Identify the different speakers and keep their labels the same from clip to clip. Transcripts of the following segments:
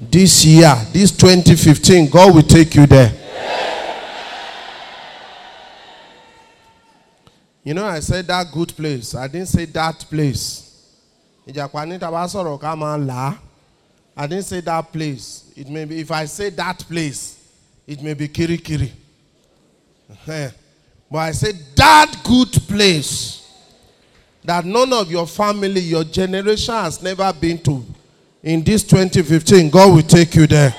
Speaker 1: this year, this 2015, God will take you there. You know, I said that good place. I didn't say that place. I didn't say that place. It may be if I say that place, it may be kirikiri. Eh. But I said that good place that none of your family, your generation has never been to. In this 2015, God will take you there.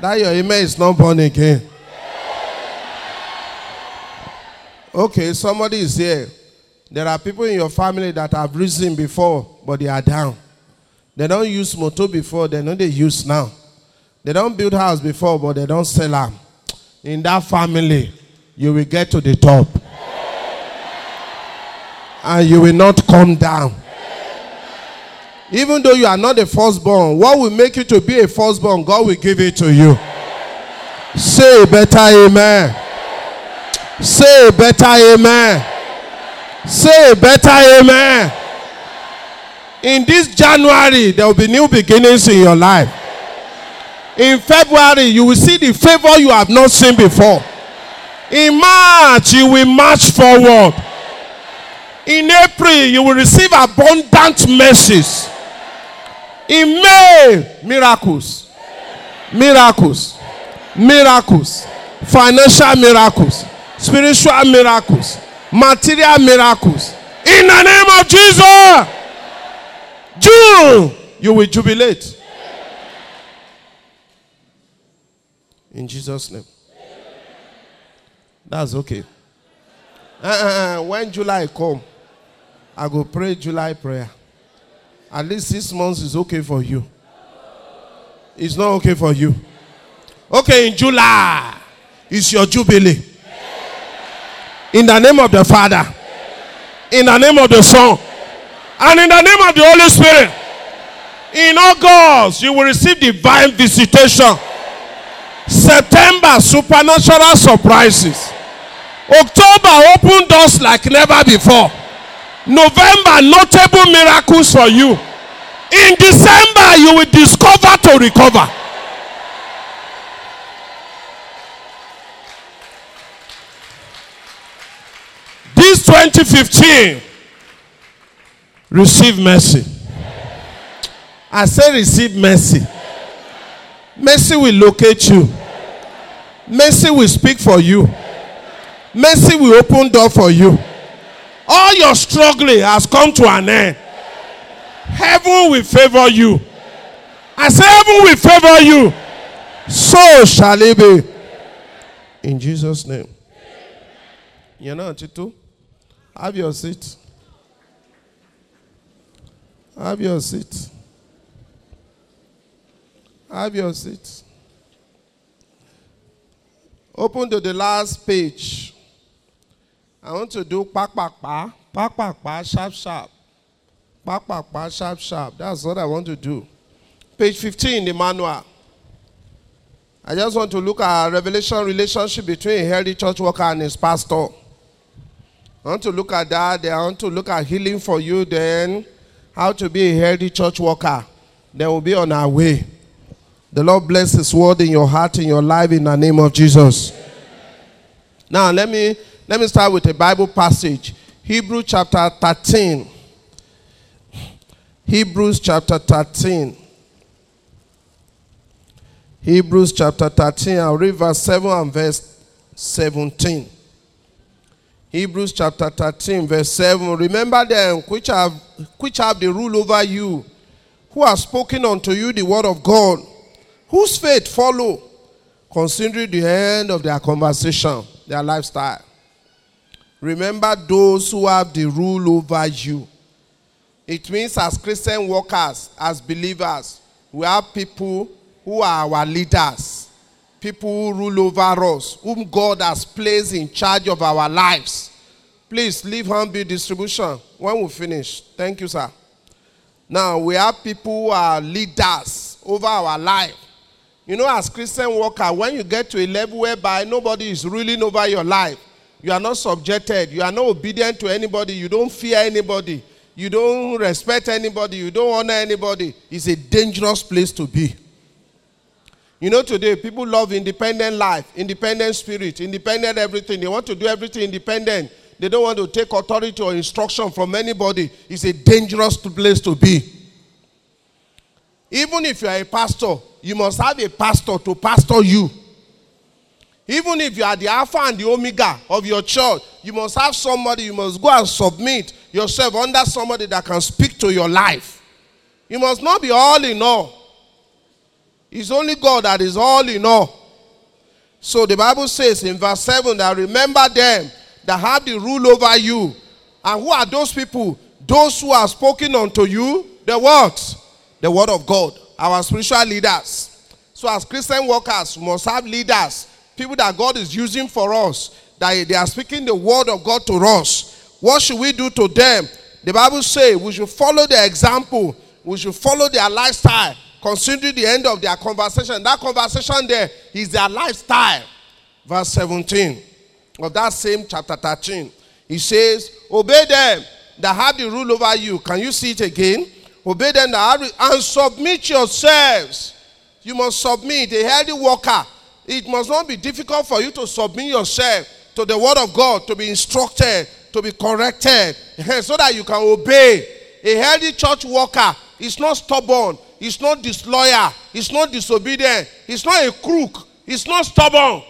Speaker 1: That your amen is not born again. Okay, somebody is here. There are people in your family that have risen before, but they are down. They don't use motor before, they know they use now. They don't build house before, but they don't sell them. In that family, you will get to the top. And you will not come down. Even though you are not a firstborn, what will make you to be a firstborn, God will give it to you. Say better amen. Say better amen. Say a better amen. In this January, there will be new beginnings in your life. In February, you will see the favor you have not seen before. In March, you will march forward. In April, you will receive abundant mercies. In May, miracles. Miracles. Miracles. Financial miracles. Spiritual miracles. Material miracles. In the name of Jesus. June, you will jubilate. In Jesus' name. That's okay. Uh, uh, uh, when July come, I go pray July prayer. At least six months is okay for you. It's not okay for you. Okay, in July, it's your jubilee. In the name of the Father, in the name of the Son, and in the name of the Holy Spirit. In August, you will receive divine visitation. September, supernatural surprises. October, open doors like never before. November, notable miracles for you. In December, you will discover to recover. This 2015, receive mercy. I say, receive mercy. Mercy will locate you. Mercy will speak for you. Mercy will open door for you. All your struggling has come to an end. Heaven will favor you. I say, heaven will favor you. So shall it be. In Jesus' name. You know, Chitu? Have your seat. Have your seat. Have your seat. Open to the last page. I want to do pak pak pa, pak pak pa, sharp sharp. Pak pak pa, sharp sharp. That's what I want to do. Page 15 in the manual. I just want to look at revelation relationship between a healthy church worker and his pastor. I want to look at that. Then I want to look at healing for you. Then how to be a healthy church worker. Then we'll be on our way. The Lord bless His word in your heart, in your life, in the name of Jesus. Now let me let me start with a Bible passage. Hebrews chapter 13. Hebrews chapter 13. Hebrews chapter 13. I'll read verse 7 and verse 17. Hebrews chapter 13, verse 7. Remember them which have which have the rule over you, who have spoken unto you the word of God, whose faith follow, considering the end of their conversation, their lifestyle. Remember those who have the rule over you. It means as Christian workers, as believers, we have people who are our leaders, people who rule over us, whom God has placed in charge of our lives. Please leave bill distribution when we finish. Thank you, sir. Now we have people who are leaders over our life. You know, as Christian worker, when you get to a level whereby nobody is ruling over your life, you are not subjected, you are not obedient to anybody, you don't fear anybody, you don't respect anybody, you don't honor anybody, it's a dangerous place to be. You know, today people love independent life, independent spirit, independent everything. They want to do everything independent. They don't want to take authority or instruction from anybody. It's a dangerous place to be. Even if you are a pastor, you must have a pastor to pastor you. Even if you are the Alpha and the Omega of your church, you must have somebody, you must go and submit yourself under somebody that can speak to your life. You must not be all in all. It's only God that is all in all. So the Bible says in verse 7 that remember them that have the rule over you. And who are those people? Those who are spoken unto you the words, the word of God, our spiritual leaders. So as Christian workers, we must have leaders people that God is using for us, that they are speaking the word of God to us. What should we do to them? The Bible says we should follow their example, we should follow their lifestyle, considering the end of their conversation. That conversation there is their lifestyle. Verse 17 of that same chapter 13. He says, Obey them that have the rule over you. Can you see it again? Obey them that have, and submit yourselves. You must submit. A healthy worker it must not be difficult for you to submit yourself to the word of God, to be instructed, to be corrected, eh, so that you can obey. A healthy church worker is not stubborn, he's not disloyal, he's not disobedient, he's not a crook, he's not stubborn.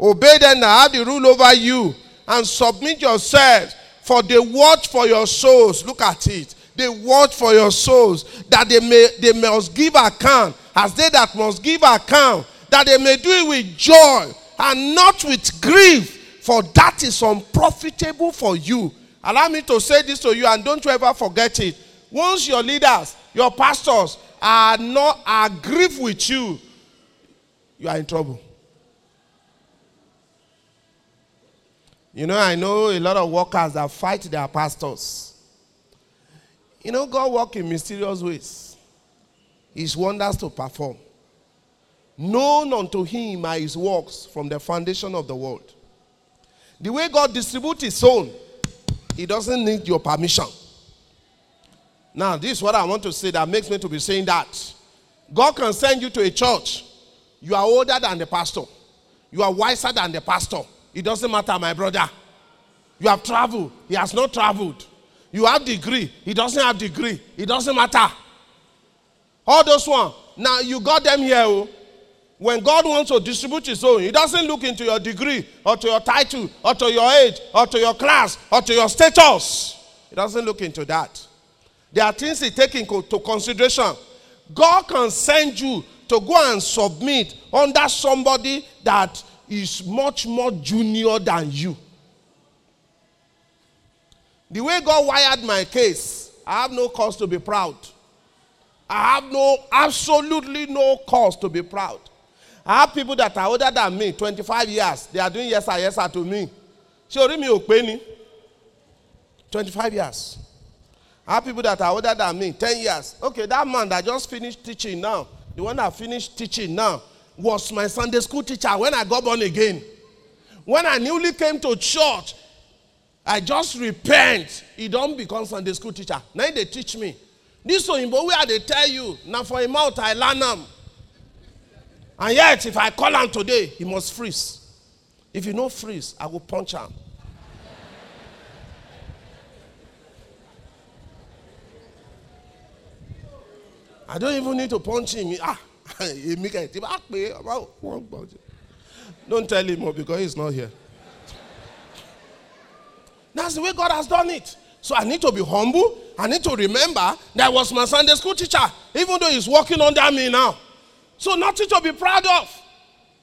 Speaker 1: Obey them that have the rule over you and submit yourselves, for they watch for your souls. Look at it. They watch for your souls, that they may they must give account, as they that must give account that they may do it with joy and not with grief, for that is unprofitable for you. Allow me to say this to you, and don't you ever forget it. Once your leaders, your pastors are not are grieved with you, you are in trouble. You know, I know a lot of workers that fight their pastors. You know, God works in mysterious ways. His wonders to perform. Known unto him are his works from the foundation of the world. The way God distributes his own, he doesn't need your permission. Now, this is what I want to say that makes me to be saying that. God can send you to a church. You are older than the pastor. You are wiser than the pastor. It doesn't matter, my brother. You have traveled. He has not traveled. You have degree. He doesn't have degree. It doesn't matter. All those one. Now you got them here. Oh. When God wants to distribute his own, he doesn't look into your degree or to your title or to your age or to your class or to your status. He doesn't look into that. There are things he takes into consideration. God can send you to go and submit under somebody that is much more junior than you. The way God wired my case, I have no cause to be proud. I have no, absolutely no cause to be proud. I have people that are older than me, 25 years. They are doing yes sir, yes sir to me. Pé ni? 25 years. I have people that are older than me, 10 years. Okay, that man that just finished teaching now, the one that finished teaching now, was my Sunday school teacher when I got born again. When I newly came to church, I just repent. He don't become Sunday school teacher. Now they teach me. This Oyinbo where they tell you, now for him out I learn them. And yet, if I call him today, he must freeze. If you no freeze, I will punch him. I don't even need to punch him. Ah, don't tell him more because he's not here. That's the way God has done it. So I need to be humble. I need to remember that was my Sunday school teacher, even though he's working under me now. So nothing to be proud of.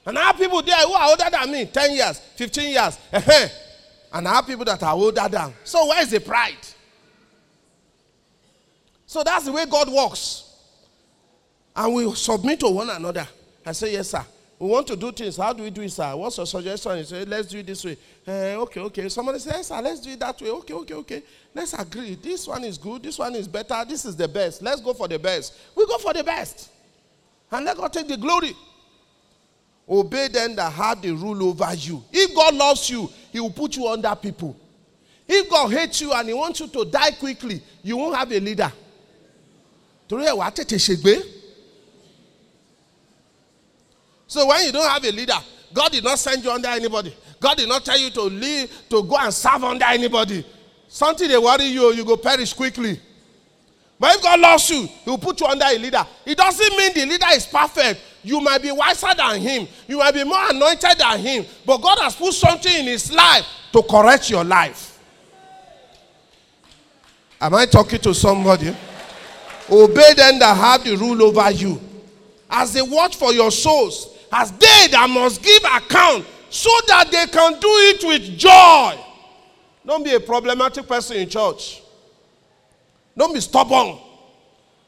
Speaker 1: And I have people there who are older than me, 10 years, 15 years. and I have people that are older than. So where is the pride? So that's the way God works. And we submit to one another. I say, yes, sir. We want to do things. How do we do it, sir? What's your suggestion? You say, let's do it this way. Uh, okay, okay. Somebody says, yes, sir, let's do it that way. Okay, okay, okay. Let's agree. This one is good. This one is better. This is the best. Let's go for the best. We go for the best. And let God take the glory. Obey them that have the rule over you. If God loves you, He will put you under people. If God hates you and He wants you to die quickly, you won't have a leader. So when you don't have a leader, God did not send you under anybody. God did not tell you to leave, to go and serve under anybody. Something they worry you, you go perish quickly. But if God loves you, He will put you under a leader. It doesn't mean the leader is perfect. You might be wiser than him, you might be more anointed than him, but God has put something in his life to correct your life. Am I talking to somebody? Obey them that have the rule over you, as they watch for your souls, as they that must give account, so that they can do it with joy. Don't be a problematic person in church. Don't be stubborn.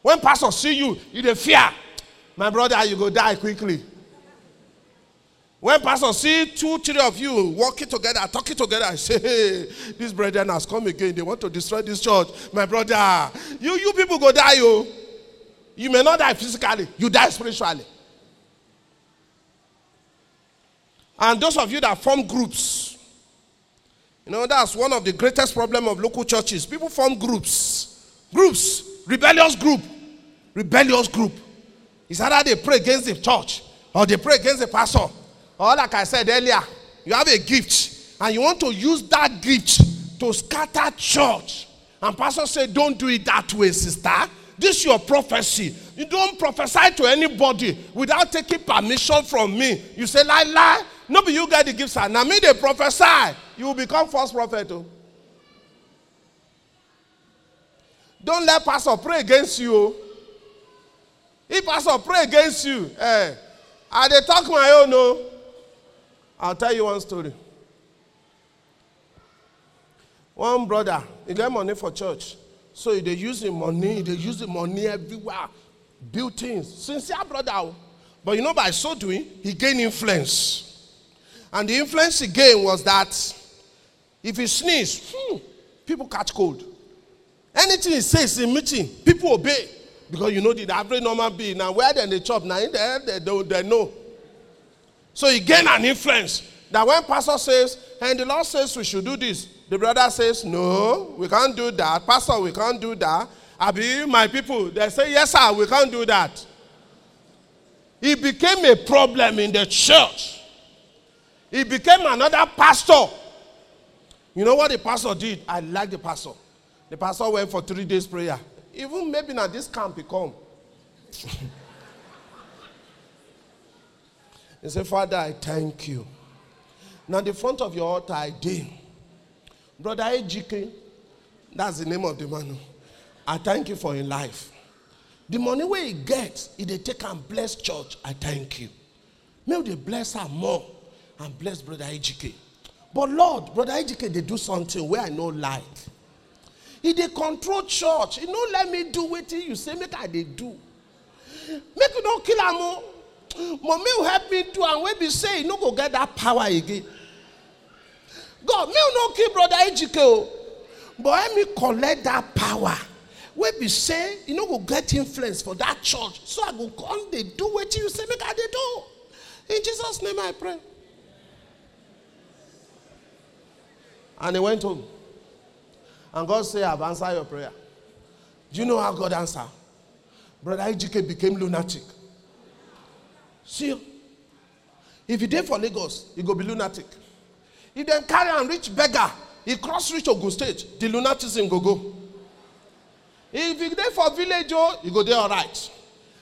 Speaker 1: When pastor see you, you dey fear. My brother, you go die quickly. When pastor see two, three of you walking together, talking together, I say, hey, this brethren has come again. They want to destroy this church. My brother, you, you people go die, you. You may not die physically, you die spiritually. And those of you that form groups, you know, that's one of the greatest problem of local churches. People form groups. Groups. Rebellious group. Rebellious group. It's either they pray against the church or they pray against the pastor. Or like I said earlier, you have a gift and you want to use that gift to scatter church. And pastor said, don't do it that way, sister. This is your prophecy. You don't prophesy to anybody without taking permission from me. You say, lie, lie. No, but you get the gifts. Now me, they prophesy. You will become false prophet. Too. Don't let pastor pray against you. If pastor pray against you, eh, I they talk my own. No, I'll tell you one story. One brother, he get money for church. So they use the money, they use the money everywhere. Build things. Sincere brother. But you know, by so doing, he gained influence. And the influence he gained was that if he sneezes, hmm, people catch cold. Anything he says in meeting, people obey. Because you know the average normal being now where then they chop, now in there they don't they know. So he gained an influence that when pastor says, and the Lord says we should do this, the brother says, No, we can't do that. Pastor, we can't do that. I be my people. They say, Yes, sir, we can't do that. It became a problem in the church. He became another pastor. You know what the pastor did? I like the pastor. The pastor went for three days prayer. Even maybe now this camp he come. he said, Father, I thank you. Now the front of your altar I did. Brother Ejike, that's the name of the man. I thank you for your life. The money where he gets, if they take and bless church, I thank you. May they bless her more and bless Brother Ejike. But Lord, Brother Ejike, they do something where I know like. If they control church, you know, let me do what you say, make I they do. Make you don't kill am. Mommy will help me do, and we say, you no go get that power again. God, me no kill brother Ejike, but let me collect that power. We say, you know, go get influence for that church. So I go come, they do what you say, make I they do. In Jesus' name I pray. And he went home. And God said, I've answered your prayer. Do you know how God answered? Brother Ejike became lunatic. See, if he did for Lagos, he go be lunatic. He then carry and reach Berger. He cross reach Ogun State. The lunatism go go. If he dey for village, oh, he go there all right.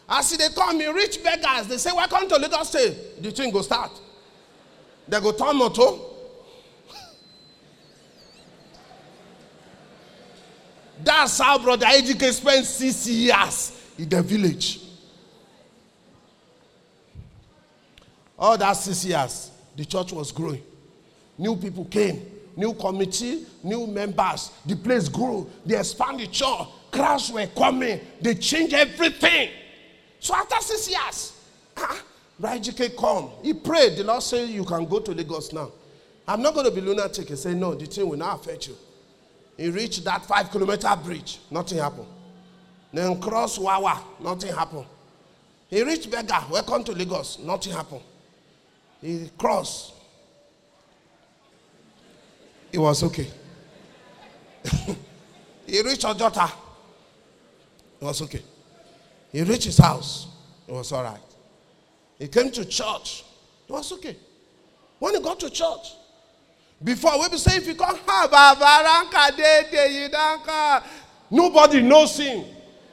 Speaker 1: As he they come, he reach beggars. They say, welcome to Lagos State. The thing go start. They go turn motor. That's how Brother Ejike spent six years in the village. All that six years, the church was growing. New people came, new committee, new members. The place grew. They expanded the church. Crowds were coming. They changed everything. So after six years, ah, Ejike come. He prayed. The Lord said, You can go to Lagos now. I'm not going to be lunatic. He said, No, the thing will not affect you. He reached that five kilometer bridge, nothing happened. Then cross Wawa, nothing happened. He reached Berger, welcome to Lagos, nothing happened. He crossed. It was okay. he reached Ojota. It was okay. He reached his house. It was all right. He came to church. It was okay. When he got to church, before we be say if you come have a you don't Nobody knows him.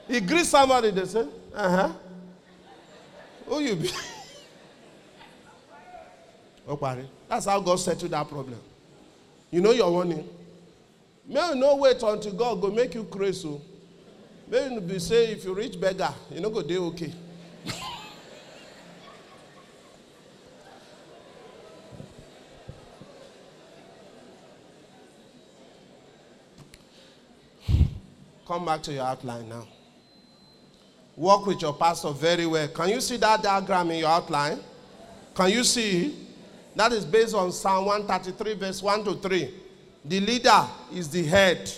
Speaker 1: He greets somebody, they say, uh-huh. Who you be? okay. That's how God settled that problem. You know your warning. May no wait until God go make you crazy. Oh. May you be say if you reach Berger, you know go day okay. Come back to your outline now. Work with your pastor very well. Can you see that diagram in your outline? Can you see? That is based on Psalm 133, verse 1 to 3. The leader is the head.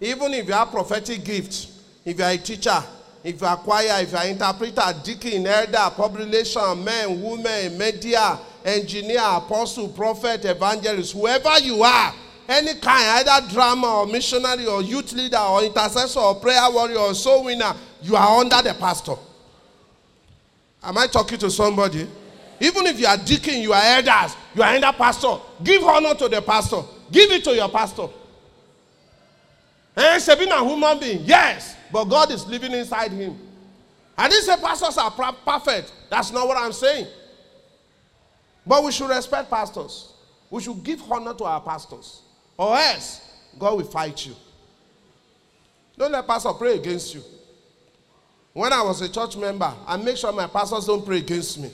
Speaker 1: Even if you have prophetic gift, if you are a teacher, if you are choir, if you are interpreter, deacon, elder, public relation, men, women, media, engineer, apostle, prophet, evangelist, whoever you are, any kind, either drama or missionary or youth leader or intercessor or prayer warrior or soul winner, you are under the pastor. Am I talking to somebody? Even if you are deacon, you are elders, you are under pastor. Give honor to the pastor. Give it to your pastor. And being a human being, yes, but God is living inside him. I didn't say pastors are perfect. That's not what I'm saying. But we should respect pastors. We should give honor to our pastors. Or else, God will fight you. Don't let pastor pray against you. When I was a church member, I make sure my pastors don't pray against me.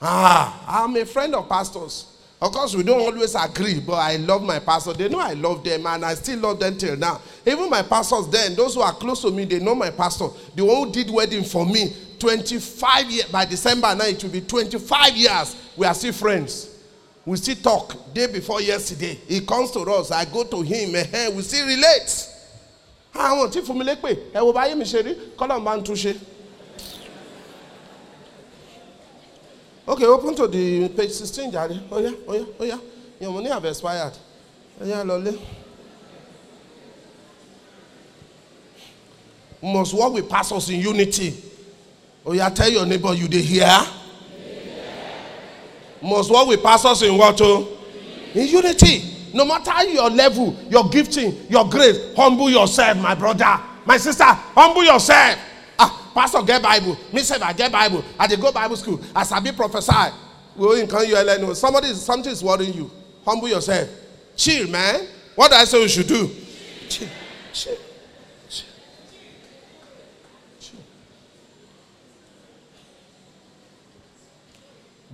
Speaker 1: Ah, I'm a friend of pastors. Of course, we don't always agree, but I love my pastor. They know I love them, and I still love them till now. Even my pastors then, those who are close to me, they know my pastor. The one who did wedding for me, 25 years, by December now, it will be 25 years. We are still friends. We still talk day before yesterday. He comes to us. I go to him. Eh, we still relate. Àwọn tí fún mi lé pè ẹ wo báyé mi ṣe rí kọ́lọ̀ máa ń túnṣe. Okay, open to the page sixteen jàre. Oya oya oya your money have expired. Lọlé. We must work with pastors in unity. Oya tell your neighbor you dey hear must work with pastors in what? Oh? In unity. No matter your level, your gifting, your grace, humble yourself, my brother, my sister, humble yourself. Ah, pastor get Bible. Me say I get Bible. I dey go Bible school. As I be prophesy. We can you know somebody something is worrying you. Humble yourself. Chill, man. What I say we should do? Chill. Chill.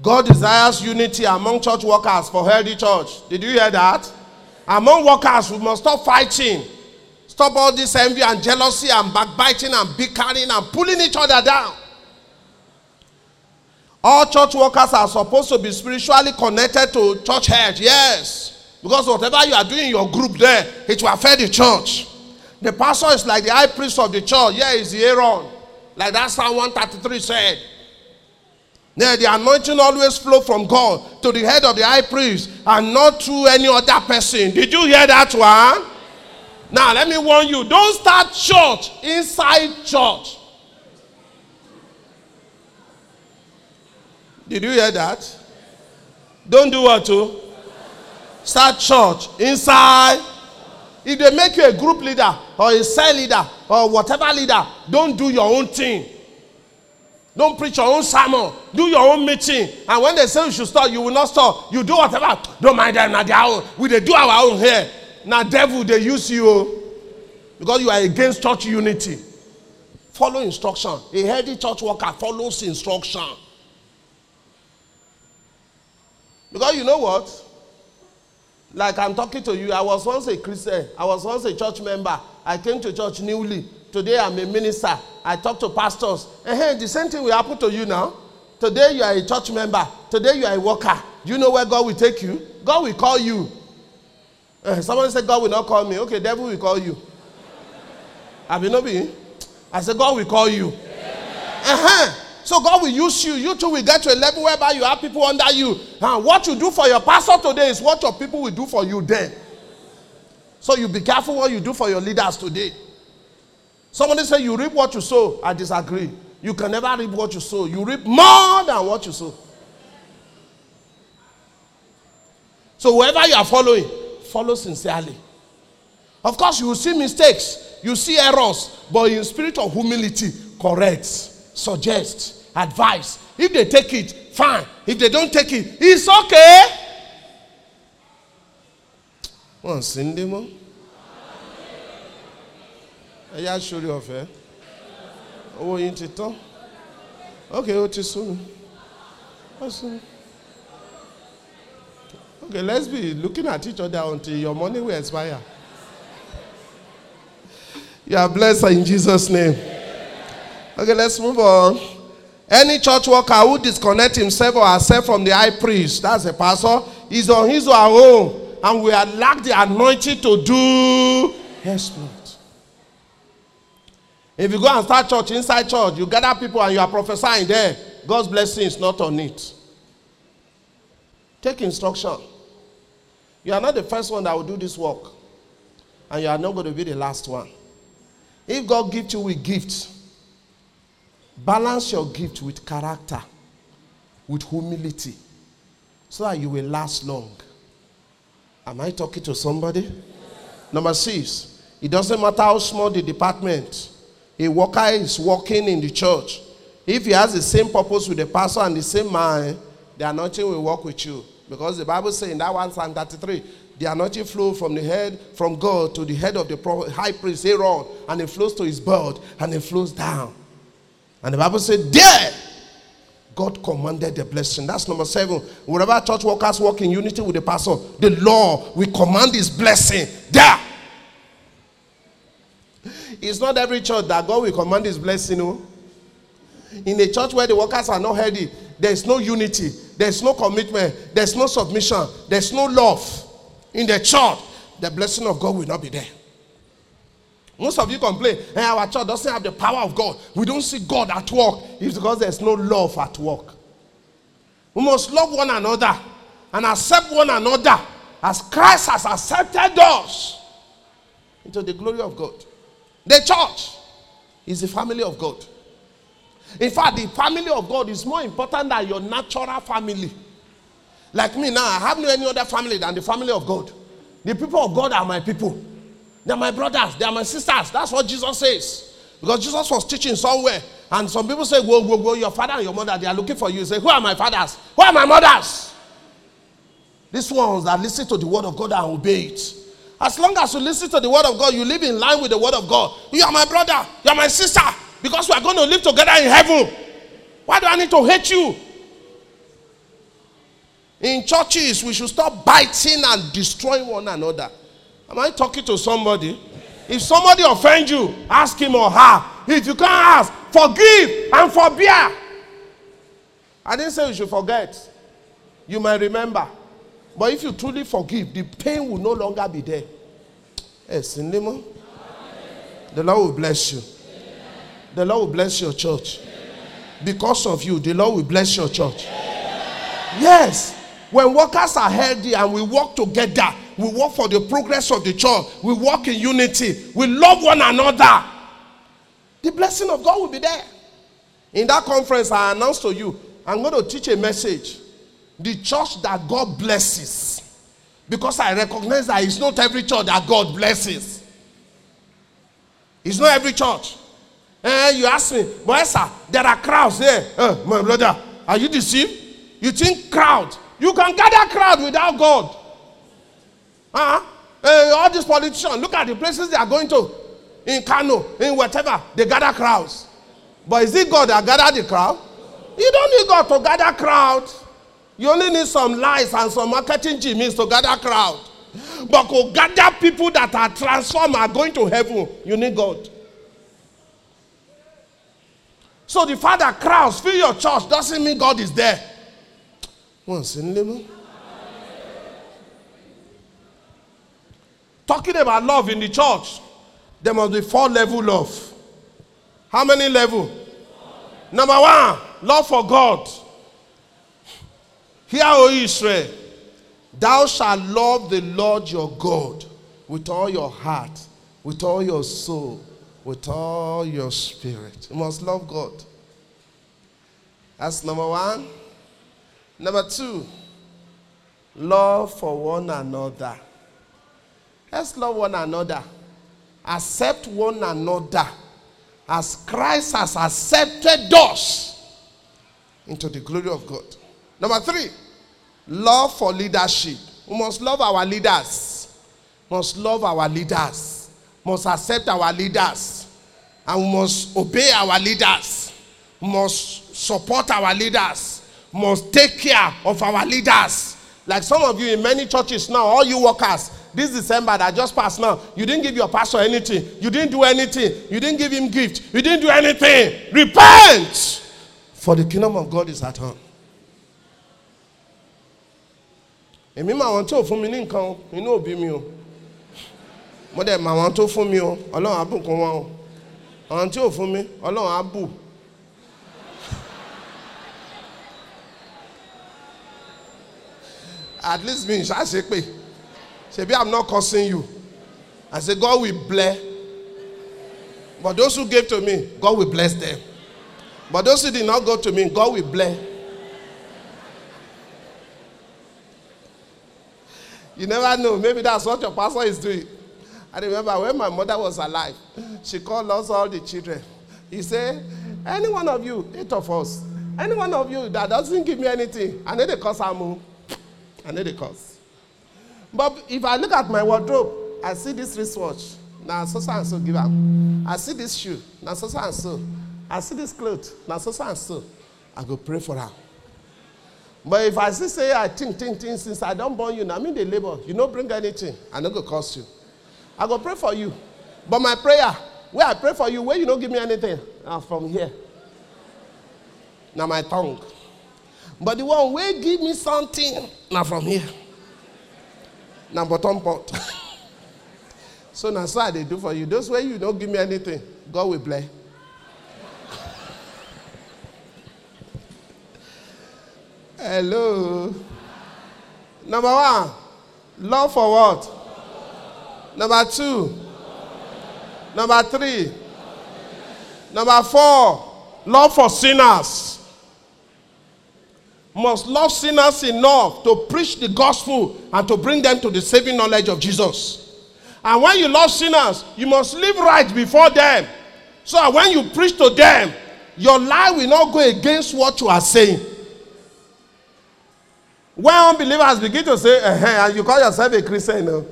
Speaker 1: God desires unity among church workers for healthy church. Did you hear that? Among workers, we must stop fighting. Stop all this envy and jealousy and backbiting and bickering and pulling each other down. All church workers are supposed to be spiritually connected to church head. Yes. Because whatever you are doing in your group there, it will affect the church. The pastor is like the high priest of the church. Yeah, he's the Aaron. Like that Psalm 133 said. Now, the anointing always flow from God to the head of the high priest and not to any other person. Did you hear that one? Now, let me warn you don't start church inside church. Did you hear that? Don't do what to? Start church inside. If they make you a group leader or a cell leader or whatever leader, don't do your own thing. Don't preach your own sermon. Do your own meeting. And when they say you should stop, you will not stop. You do whatever. Don't mind them. Now their own. We they do our own here. Now devil they use you oh. because you are against church unity. Follow instruction. A healthy church worker follows instruction. Because you know what? Like I'm talking to you, I was once a Christian. I was once a church member. I came to church newly. Today I'm a minister. I talk to pastors. And hey, the same thing will happen to you now. Today you are a church member. Today you are a worker. Do you know where God will take you? God will call you. Uh, somebody said God will not call me. Okay, devil will call you. Not been? I said God will call you. Uh-huh. So God will use you. You too will get to a level whereby you have people under you. And what you do for your pastor today is what your people will do for you then. So you be careful what you do for your leaders today. Somebody say you reap what you sow. I disagree. You can never reap what you sow. You reap more than what you sow. So whoever you are following, follow sincerely. Of course, you will see mistakes, you see errors, but in spirit of humility, correct, suggest, advise. If they take it, fine. If they don't take it, it's okay. Dé mọ́. Ẹ yá sórí ọ̀fẹ́. Owó yín ti tán. Ok, ó ti sún. Ó sún. Okay, let's be looking at each other until your money will expire. You are blessed in Jesus' name. Okay, let's move on. Any church worker who disconnect himself or herself from the high priest, that's a pastor, is on his or her own, and we are lack the anointing to do exploit. If you go and start church inside church, you gather people and you are prophesying there, God's blessing is not on it. Take instruction. You are not the first one that will do this work, and you are not going to be the last one. If God gives you with gift, balance your gift with character, with humility, so that you will last long. Am I talking to somebody? Number six, it doesn't matter how small the department, a worker is working in the church. If he has the same purpose with the pastor and the same mind, the anointing will work with you. Because the Bible says in that one Psalm 33, the anointing flow from the head, from God to the head of the high priest Aaron, and it flows to his belt, and it flows down. And the Bible said, There, God commanded the blessing. That's number seven. Wherever church workers work in unity with the pastor, the law will command his blessing. There. It's not every church that God will command his blessing. No? In a church where the workers are not healthy, there's no unity, there's no commitment, there's no submission, there's no love in the church, the blessing of God will not be there. Most of you complain, hey, our church doesn't have the power of God. We don't see God at work. It's because there's no love at work. We must love one another and accept one another as Christ has accepted us into the glory of God. The church is the family of God. In fact, the family of God is more important than your natural family. Like me now, I have no any other family than the family of God. The people of God are my people. They're my brothers, they're my sisters. That's what Jesus says. Because Jesus was teaching somewhere, and some people say, Whoa, whoa, whoa, your father and your mother, they are looking for you. You say, Who are my fathers? Who are my mothers? These ones that listen to the word of God and obey it. As long as you listen to the word of God, you live in line with the word of God. You are my brother, you are my sister, because we are going to live together in heaven. Why do I need to hate you? In churches, we should stop biting and destroying one another. Am I talking to somebody? If somebody offends you, ask him or her. If you can't ask, forgive and forbear. I didn't say you should forget. You might remember. But if you truly forgive, the pain will no longer be there. Yes, in the Lord will bless you. The Lord will bless your church. Because of you, the Lord will bless your church. Yes. When workers are healthy and we work together, we work for the progress of the church, we work in unity, we love one another, the blessing of God will be there. In that conference, I announced to you, I'm going to teach a message. The church that God blesses. Because I recognize that it's not every church that God blesses. It's not every church. Eh, you ask me, but sir, there are crowds there. Eh, my brother, are you deceived? You think crowd? You can gather crowd without God. Uh-huh. Uh, all these politicians, look at the places they are going to. In Kano, in whatever, they gather crowds. But is it God that gather the crowd? You don't need God to gather crowd. You only need some lies and some marketing gimmicks to gather crowd. But to gather people that are transformed are going to heaven, you need God. So the father crowds fill your church doesn't mean God is there. Once in living. Talking about love in the church, there must be four level love. How many level? Number one, love for God. Hear, O Israel, thou shalt love the Lord your God with all your heart, with all your soul, with all your spirit. You must love God. That's number one. Number two, love for one another. Let's love one another. Accept one another as Christ has accepted us into the glory of God. Number three, love for leadership. We must love our leaders. Must love our leaders. Must accept our leaders. And we must obey our leaders. Must support our leaders. Must take care of our leaders. Like some of you in many churches now, all you workers, this December that just passed now, you didn't give your pastor anything. You didn't do anything. You didn't give him gift. You didn't do anything. Repent! For the kingdom of God is at hand. Èmi máa wọn tó fún mi ní nǹkan inú òbí mi o. Mo dẹ̀ máa wọn tó fún mi o ọlọ́run á bùkún wọn o. Àwọn tí ò fún mi ọlọ́run á at least me ṣá ṣe pé. Ṣebí i'm not cursing you. I say god will bless. But those who gave to me god will bless them. But those who did not go to me god will bless. You never know. Maybe that's what your pastor is doing. I remember when my mother was alive, she called us all the children. He said, Any one of you, eight of us, any one of you that doesn't give me anything, I need a curse Amu. I need a curse. But if I look at my wardrobe, I see this wristwatch. Now so so and so give am. I see this shoe. Now so so and so. I see this cloth. Now so so and so. I go pray for her. But if I still say I think, think, think, since I don't born you, now mean the labor, you don't bring anything, I not go cost you. I go pray for you. But my prayer, where I pray for you, where you don't give me anything, now from here. Now my tongue. But the one where give me something, now from here. Now bottom pot. so now so I they do for you. Those way you don't give me anything, God will bless. Hello. Number one, love for what? Number two. Number three. Number four, love for sinners. Must love sinners enough to preach the gospel and to bring them to the saving knowledge of Jesus. And when you love sinners, you must live right before them. So when you preach to them, your life will not go against what you are saying. When unbelievers begin to say, uh and you call yourself a Christian, no?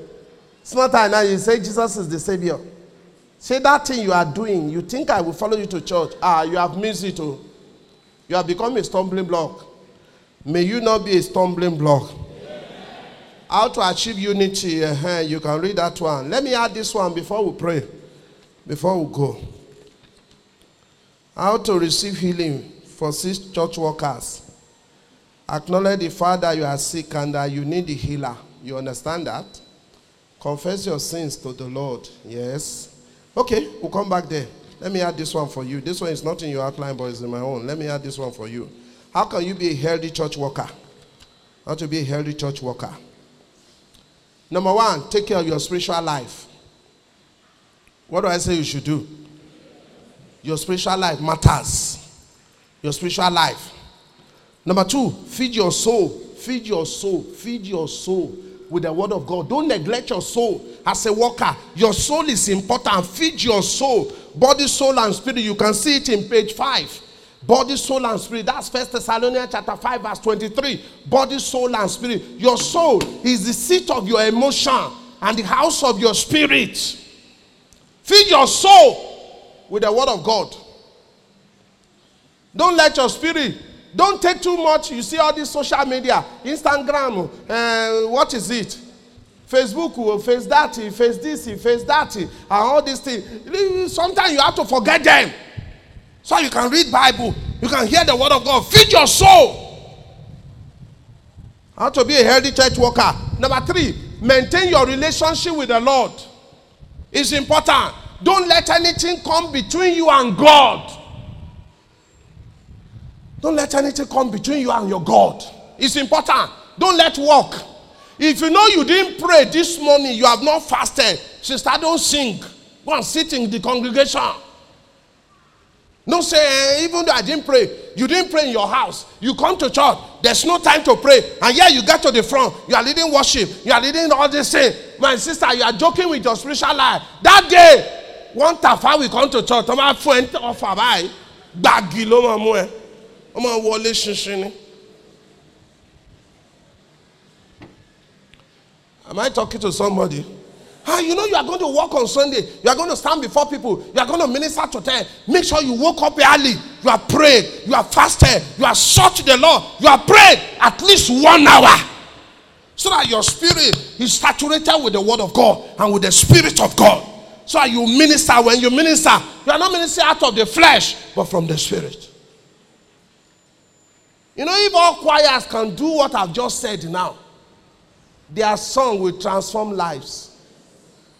Speaker 1: it's not time now you say Jesus is the Savior. Say that thing you are doing, you think I will follow you to church. Ah, you have missed it. Oh. You have become a stumbling block. May you not be a stumbling block. How to achieve unity, uh you can read that one. Let me add this one before we pray, before we go. How to receive healing for sick church workers. Acknowledge the fact that you are sick and that you need the healer. You understand that? Confess your sins to the Lord. Yes. Okay, we'll come back there. Let me add this one for you. This one is not in your outline, but it's in my own. Let me add this one for you. How can you be a healthy church worker? How to be a healthy church worker? Number one, take care of your spiritual life. What do I say you should do? Your spiritual life matters. Your spiritual life. Number two, feed your soul. Feed your soul. Feed your soul with the word of God. Don't neglect your soul as a worker. Your soul is important. Feed your soul, body, soul, and spirit. You can see it in page five. Body, soul, and spirit. That's First Thessalonians chapter 5, verse 23. Body, soul, and spirit. Your soul is the seat of your emotion and the house of your spirit. Feed your soul with the word of God. Don't let your spirit don't take too much. You see all this social media, Instagram, uh, what is it? Facebook will face that, he face this, he face that, and all these things. Sometimes you have to forget them. So you can read Bible, you can hear the word of God. Feed your soul. How to be a healthy church worker. Number three, maintain your relationship with the Lord. It's important. Don't let anything come between you and God. Don't let anything come between you and your God. It's important. Don't let work. If you know you didn't pray this morning, you have not fasted, sister, don't sing. Go and sit in the congregation. No say, eh, even though I didn't pray, you didn't pray in your house. You come to church, there's no time to pray. And yeah, you get to the front, you are leading worship, you are leading all this thing. My sister, you are joking with your spiritual life. That day, one tafa will come to church, ọmọ afọ ẹ̀ ń tọ́ wọlé ṣinṣin ni. Am I talking to somebody? Ah, you know you are going to work on Sunday. You are going to stand before people. You are going to minister to them. Make sure you woke up early. You are prayed. You are fasted. You are sought the Lord. You are prayed at least one hour. So that your spirit is saturated with the word of God and with the spirit of God. So that you minister. When you minister, you are not ministering out of the flesh, but from the spirit. You know, if all choirs can do what I've just said now, their song will transform lives.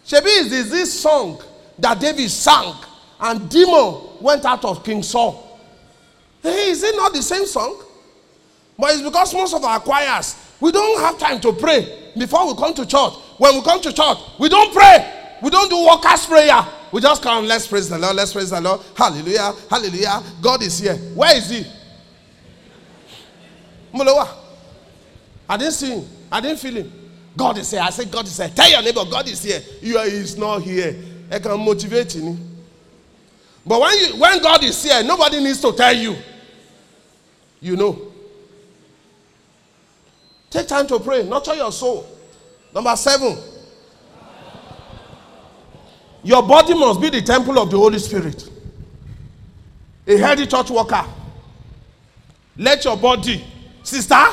Speaker 1: Shebi is this song that David sang and demon went out of King Saul. Hey, is it not the same song? But it's because most of our choirs, we don't have time to pray before we come to church. When we come to church, we don't pray. We don't do workers' prayer. We just come, let's praise the Lord, let's praise the Lord. Hallelujah, hallelujah. God is here. Where is he? I didn't see him. I didn't feel him. God is here. I said, God is here. Tell your neighbor, God is here. You are, he's not here. I can motivate you. But when, you, when God is here, nobody needs to tell you. You know. Take time to pray. Nurture your soul. Number seven. Your body must be the temple of the Holy Spirit. A healthy church worker. Let your body, sister,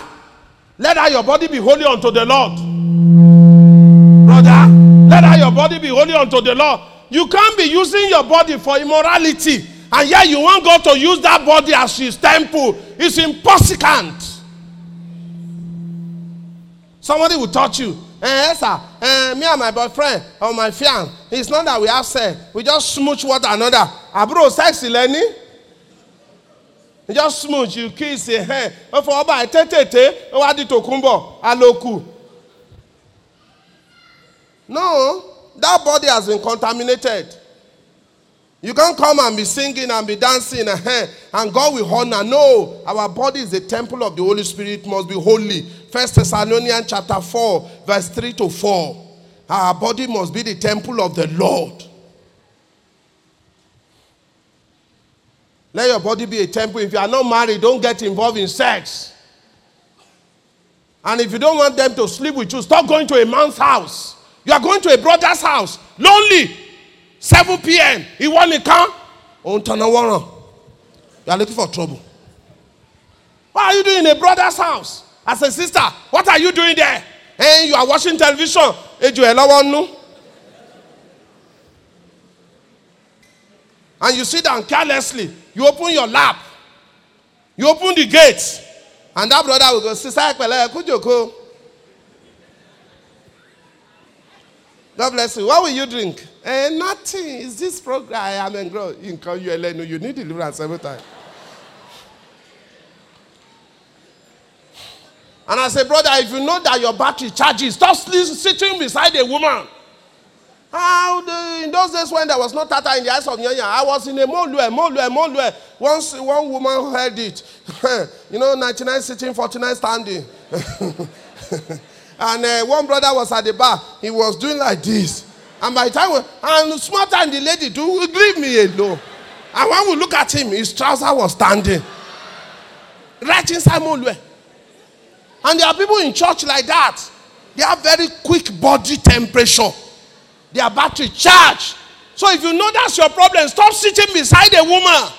Speaker 1: let out your body be holy unto the Lord. Brother, let out your body be holy unto the Lord. You can't be using your body for immorality, and yet you want God to use that body as his temple. It's impossible. Somebody will touch you. Eh, sir, eh, me and my boyfriend or my fiance, it's not that we have sex. We just smooch one another. Abro, sexy, Lenny. Just smooch, you kiss a hand. Ó fọwọ́ báyìí tètè ó wá di tòkúnbọ̀ aloku. No, that body has been contaminated. You can't come and be singing and be dancing eh, eh and God will honor. No, our body is the temple of the Holy Spirit, must be holy. First Thessalonians chapter 4, verse 3 to 4. Our body must be the temple of the Lord. Let your body be a temple. If you are not married, don't get involved in sex. And if you don't want them to sleep with you, stop going to a man's house. You are going to a brother's house, lonely. 7 p.m. He want to come. You are looking for trouble. What are you doing in a brother's house? As a sister, what are you doing there? And you are watching television. And you sit down carelessly. You open your lap. You open the gate. And that brother will go, Sister Ekpele, kujoko. God bless you. What will you drink? Eh, nothing. Is this program? I am engrossed. You can you. You need deliverance every time. And I say, brother, if you know that your battery charges, stop sitting beside a woman. How the, in those days when there was no tata in the eyes of Nyanya, I was in a molue, molue, molue. Once one woman heard it, you know, 99 sitting, 49 standing. and uh, one brother was at the bar, he was doing like this. And by the time, and small time the lady do, leave me alone. And when we look at him, his trouser was standing. Right inside molue. And there are people in church like that. They have very quick body temperature. Their battery charge. So if you know that's your problem, stop sitting beside a woman.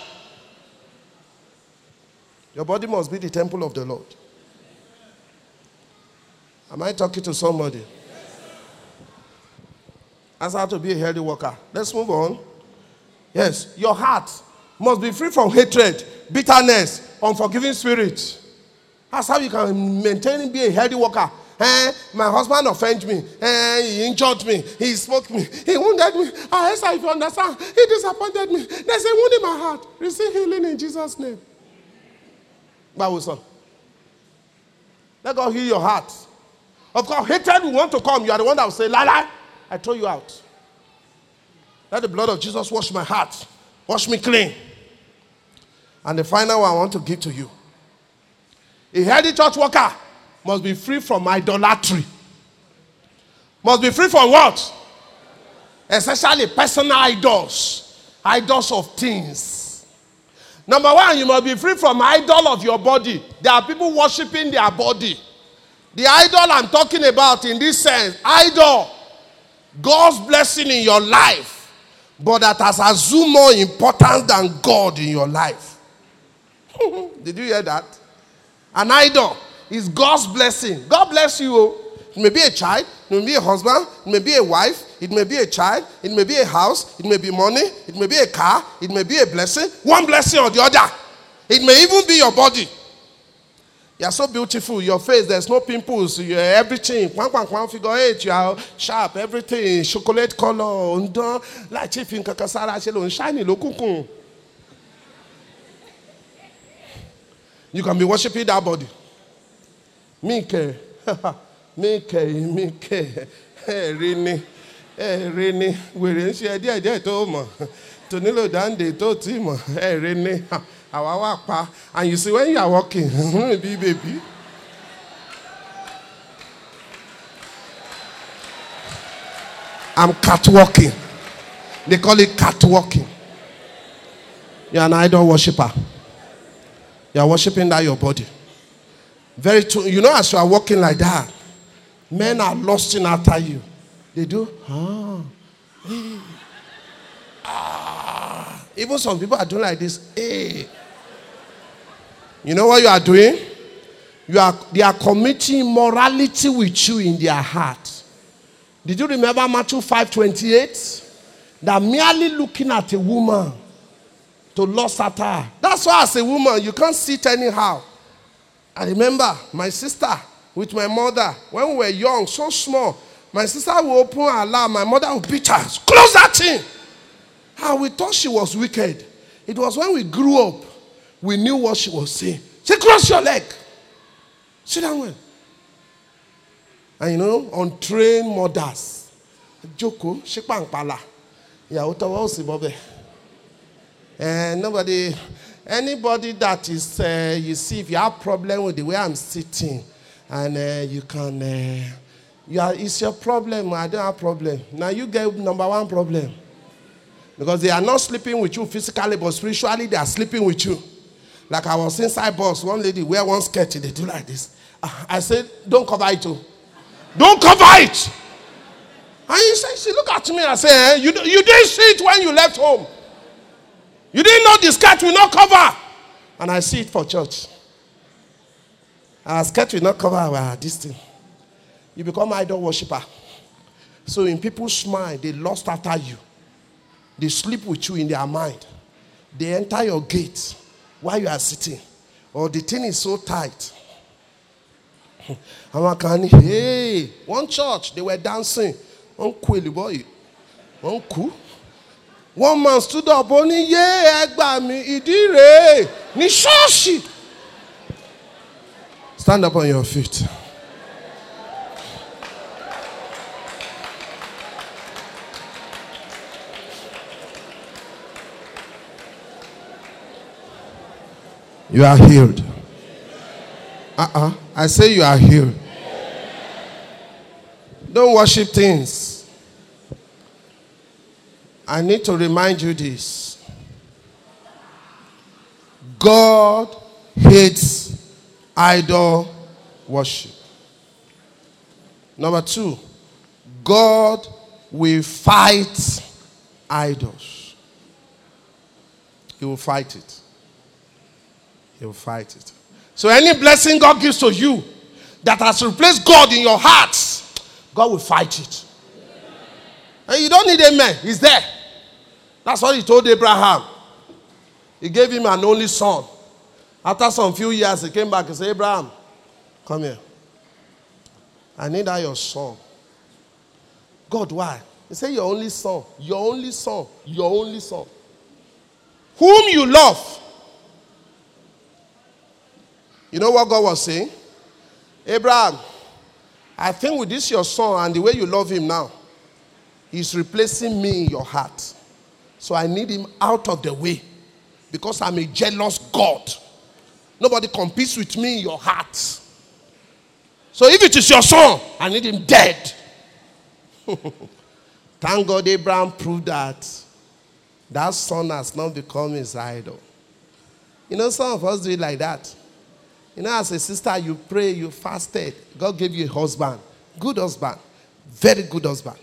Speaker 1: Your body must be the temple of the Lord. Am I talking to somebody? That's how to be a healthy worker. Let's move on. Yes, your heart must be free from hatred, bitterness, unforgiving spirit. That's how you can maintain be a healthy worker. Eh, my husband offended me. Eh, he injured me. He spoke me. He wounded me. Ah, yes, if you understand, he disappointed me. There's a wound in my heart. Receive healing in Jesus' name. Bible son. Let God heal your heart. Of course, hatred will want to come. You are the one that will say, Lala, I throw you out. Let the blood of Jesus wash my heart, wash me clean. And the final one I want to give to you. A healthy church worker must be free from idolatry. Must be free from what? Especially personal idols, idols of things. Number one, you must be free from idol of your body. There are people worshiping their body. The idol I'm talking about in this sense, idol, God's blessing in your life, but that has assumed more importance than God in your life. Did you hear that? An idol is God's blessing. God bless you. Oh. It may be a child, it may be a husband, it may be a wife, it may be a child, it may be a house, it may be money, it may be a car, it may be a blessing, one blessing or the other. It may even be your body. You are so beautiful. Your face, there's no pimples. You're everything. One, one, one figure eight. You are sharp. Everything. Chocolate color. Undon. Like chief in kakasara. Shelo. Shiny. Lokukun. You can be worshiping that body. Mike. Mike. Mike. Ẹ̀rí ni. Ẹ̀rí ni. Wèrè ń ṣe díẹ̀ díẹ̀ tó mọ̀. Tonilo Dande tó tí mọ̀. Ẹ̀rí ni. Àwa wà pa. And you see when you are walking, be baby. I'm catwalking. They call it catwalking. You're an idol worshiper. You are worshiping that your body. Very true. You know, as you are walking like that, men are lusting after you. They do. Ah. Ah. Even some people are doing like this. Hey. You know what you are doing? You are they are committing morality with you in their heart. Did you remember Matthew 5:28? That merely looking at a woman to lust at her. That's why as a woman you can't sit anyhow. I remember my sister with my mother when we were young, so small. My sister will open her alarm, my mother would beat her. Close that thing. And we thought she was wicked. It was when we grew up, we knew what she was saying. Say, cross your leg. Sit down well. And you know, untrained mothers. Joko, Shikpankpala. Ìyàwó tọwọ́ òsì bọ́bẹ̀. And eh, nobody, anybody that is, uh, you see, if you have problem with the way I'm sitting, and uh, you can, uh, you are, it's your problem. I don't have problem. Now you get number one problem. Because they are not sleeping with you physically, but spiritually they are sleeping with you. Like I was inside bus, one lady wear one skirt, they do like this. I said, don't cover it too. Don't cover it. And he said, she look at me I say, eh, you, you didn't see it when you left home. You didn't know the skirt will not cover. And I see it for church. Our skirt will not cover our uh, this thing. You become idol worshiper. So in people's mind, they lost after you. They sleep with you in their mind. They enter your gate while you are sitting. Or the thing is so tight. kan ní hey one church they were dancing yìí wọ́n kú one man stood up ó ní yé ẹgbà mi ìdí rèé ní ṣọ́ọ̀ṣì stand up on your feet. You are healed. Uh uh I say you are healed. Don't worship things. I need to remind you this God hates idol worship. Number two, God will fight idols. He will fight it. He will fight it. So any blessing God gives to you that has replaced God in your heart, God will fight it. And you don't need a man, he's there. That's what he told Abraham. He gave him an only son. After some few years, he came back and said, Abraham, come here. I need that your son. God, why? He said, Your only son, your only son, your only son. Whom you love. You know what God was saying? Abraham, I think with this your son and the way you love him now, he's replacing me in your heart. So I need him out of the way because I'm a jealous God. Nobody competes with me in your heart. So if it is your son, I need him dead. Thank God Abraham proved that that son has not become his idol. You know, some of us do it like that. You know, as a sister, you pray, you fasted. God gave you a husband. Good husband. Very good husband.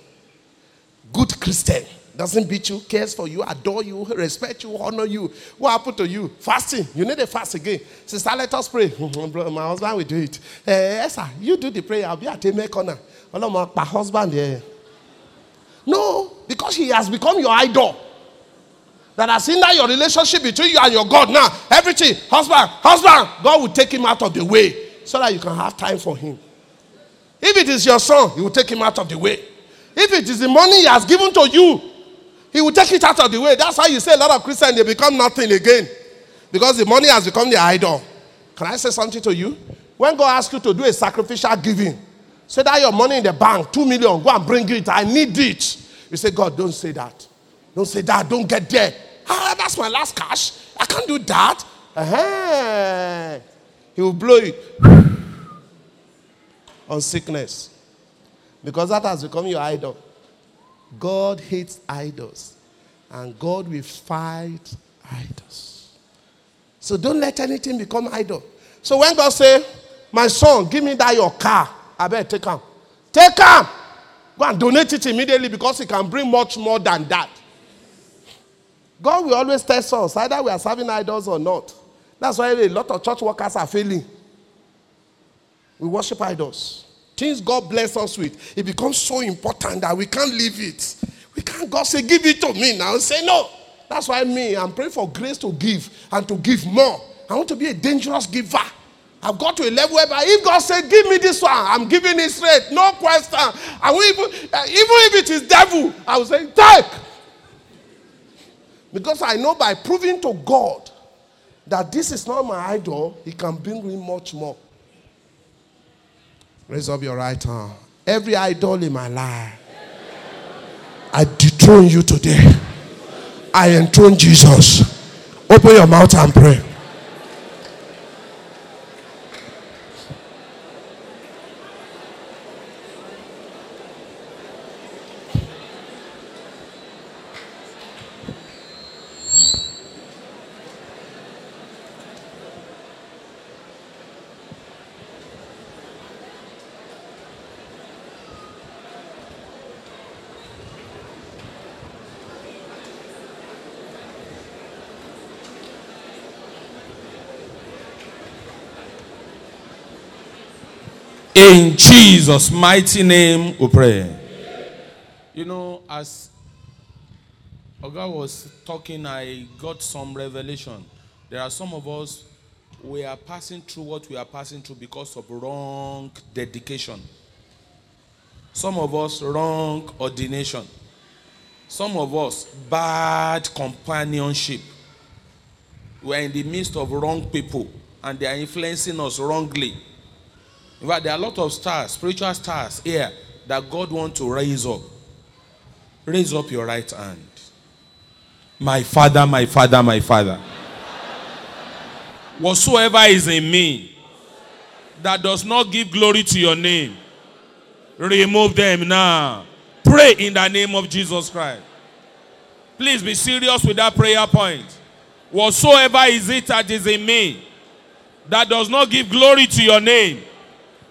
Speaker 1: Good Christian. Doesn't beat you, cares for you, adore you, respect you, honor you. What happened to you? Fasting. You need a fast again. Sister, let us pray. My husband will do it. Uh, yes, sir. You do the prayer. I'll be at a me corner. My husband there. No, because he has become your idol. That has hindered your relationship between you and your God. Now, everything, husband, husband, God will take him out of the way so that you can have time for him. If it is your son, he will take him out of the way. If it is the money he has given to you, he will take it out of the way. That's why you say a lot of Christians they become nothing again. Because the money has become the idol. Can I say something to you? When God asks you to do a sacrificial giving, say that your money in the bank, two million, go and bring it. I need it. You say, God, don't say that. Don't say that. Don't get there. Ah, that's my last cash. I can't do that. Uh-huh. He will blow it on sickness. Because that has become your idol. God hates idols. And God will fight idols. So don't let anything become idol. So when God say, my son, give me that your car, I better take him. Take him. Go and donate it immediately because it can bring much more than that. God will always test us either we are serving idols or not. That's why a lot of church workers are failing. We worship idols. Things God bless us with, it becomes so important that we can't leave it. We can't, God say, give it to me now. Say no. That's why me, I'm praying for grace to give and to give more. I want to be a dangerous giver. I've got to a level where if God said, give me this one, I'm giving it straight. No question. I will even, uh, even if it is devil, I will say, take. Because I know by proving to God that this is not my idol, He can bring me much more. Raise up your right hand. Every idol in my life, I dethrone you today. I enthrone Jesus. Open your mouth and pray.
Speaker 2: In Jesus' mighty name, we pray. You know, as Oga was talking, I got some revelation. There are some of us, we are passing through what we are passing through because of wrong dedication. Some of us, wrong ordination. Some of us, bad companionship. We are in the midst of wrong people and they are influencing us wrongly. In fact, there are a lot of stars, spiritual stars here that God wants to raise up. Raise up your right hand. My Father, my Father, my Father. Whatsoever is in me that does not give glory to your name, remove them now. Pray in the name of Jesus Christ. Please be serious with that prayer point. Whatsoever is it that is in me that does not give glory to your name,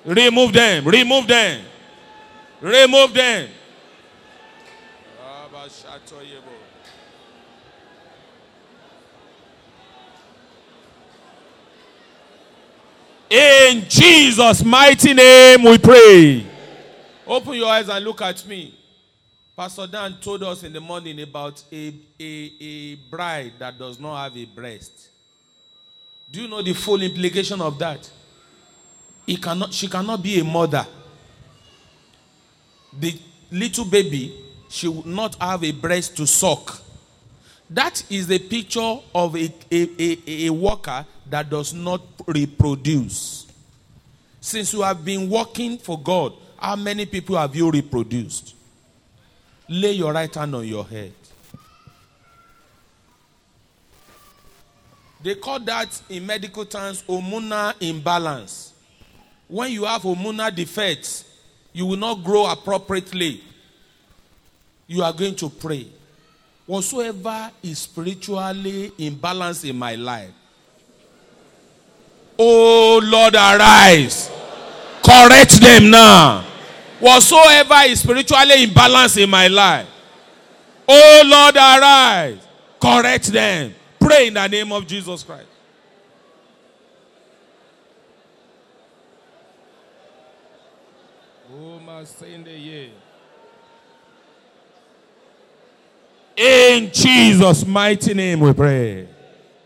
Speaker 2: Remove them. Remove them. Remove them. In Jesus' mighty name we pray. Open your eyes and look at me. Pastor Dan told us in the morning about a, a, a bride that does not have a breast. Do you know the full implication of that? He cannot, she cannot be a mother. The little baby, she will not have a breast to suck. That is the picture of a, a, a, a worker that does not reproduce. Since you have been working for God How many people have you reproduced? Lay your right hand on your head. They call that in medical terms hormonal imbalance. When you have hormonal defects, you will not grow appropriately. You are going to pray. Whatsoever is spiritually imbalanced in my life, oh Lord, arise. Correct them now. Whatsoever is spiritually imbalanced in my life, oh Lord, arise. Correct them. Pray in the name of Jesus Christ. Oh, my Sunday, In Jesus' mighty name we pray.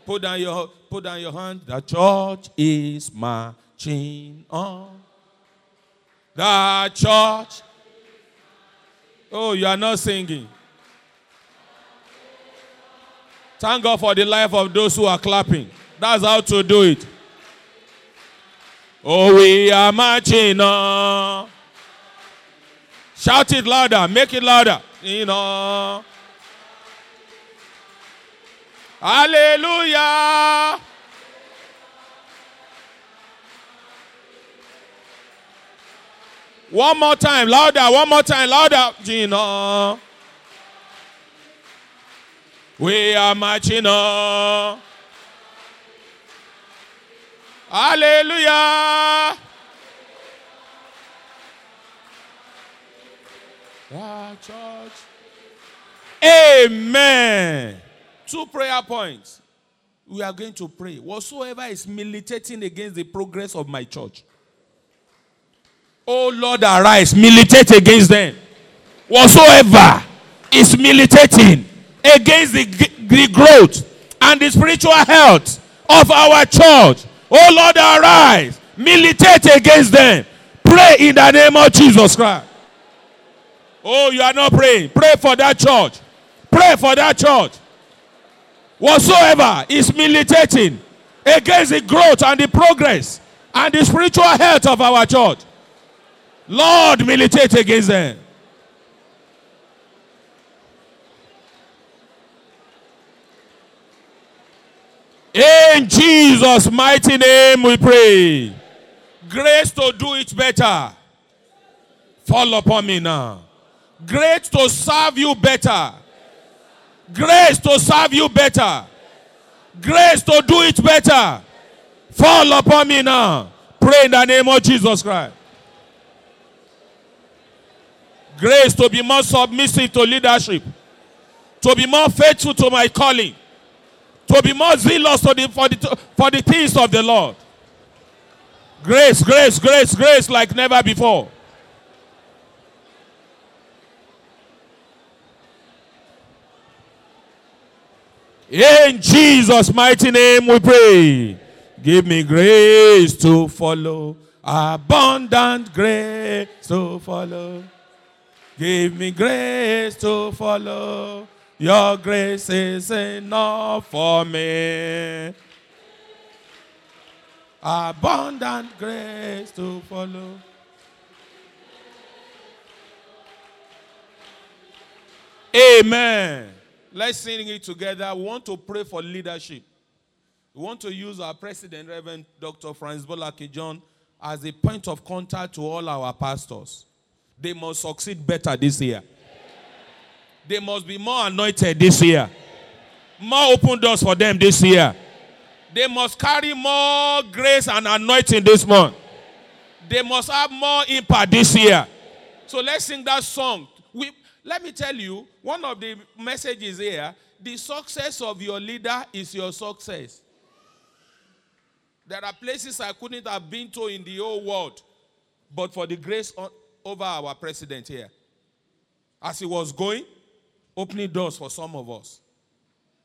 Speaker 2: Put down your put down your hand. The church is marching on. The church. Oh, you are not singing. Thank God for the life of those who are clapping. That's how to do it. Oh, we are marching on. Shout it louder. Make it louder. You know. Hallelujah. One more time, louder. One more time, louder. Gino. We are marching on. Hallelujah. Church. Amen. Two prayer points. We are going to pray. Whatsoever is militating against the progress of my church. Oh Lord, arise, militate against them. Whatsoever is militating against the, the growth and the spiritual health of our church. Oh Lord, arise, militate against them. Pray in the name of Jesus Christ. Oh, you are not praying. Pray for that church. Pray for that church. Whatsoever is militating against the growth and the progress and the spiritual health of our church. Lord, militate against them. In Jesus' mighty name we pray. Grace to do it better. Fall upon me now. Grace to serve you better. Grace to serve you better. Grace to do it better. Fall upon me now. Pray in the name of Jesus Christ. Grace to be more submissive to leadership. To be more faithful to my calling to be more zealous the, for, the, for the things of the Lord. Grace, grace, grace, grace like never before. In Jesus' mighty name we pray. Give me grace to follow, abundant grace to follow. Give me grace to follow. Your grace is enough for me. Abundant grace to follow. Amen. Let's sing it together. We want to pray for leadership. We want to use our president, Reverend Dr. Franz Bola Akin-John, as a point of contact to all our pastors. They must succeed better this year. They must be more anointed this year. More open doors for them this year. They must carry more grace and anointing this month. They must have more impact this year. So let's sing that song. We, let me tell you, one of the messages here the success of your leader is your success. There are places I couldn't have been to in the whole world, but for the grace on, over our president here. As he was going, opening doors for some of us.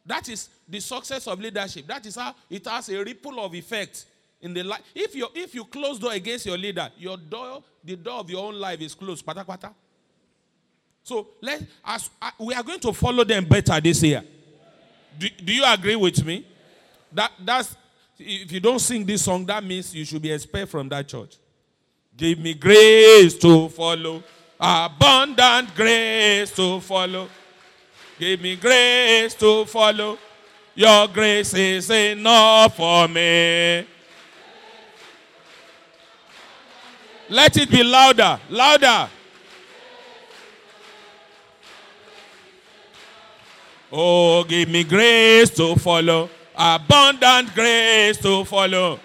Speaker 2: That is the success of leadership. That is how it has a ripple of effect in the life. If you if you close door against your leader, your door, the door of your own life is closed. Pata pata. So let as uh, we are going to follow them better this year. Do, do you agree with me? That that's if you don't sing this song, that means you should be expelled from that church. Give me grace to follow. Abundant grace to follow. Give me grace to follow. Your grace is enough for me. Let it be louder, louder. Oh, give me grace to follow. Abundant grace to follow.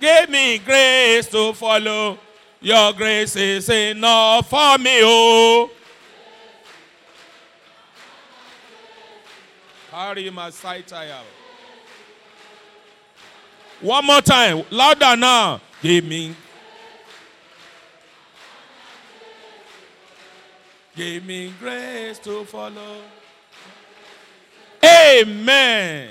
Speaker 2: Give me grace to follow. Your grace is enough for me, oh. Carry my sight out. One more time, louder now. Give me. Give me grace to follow. Amen.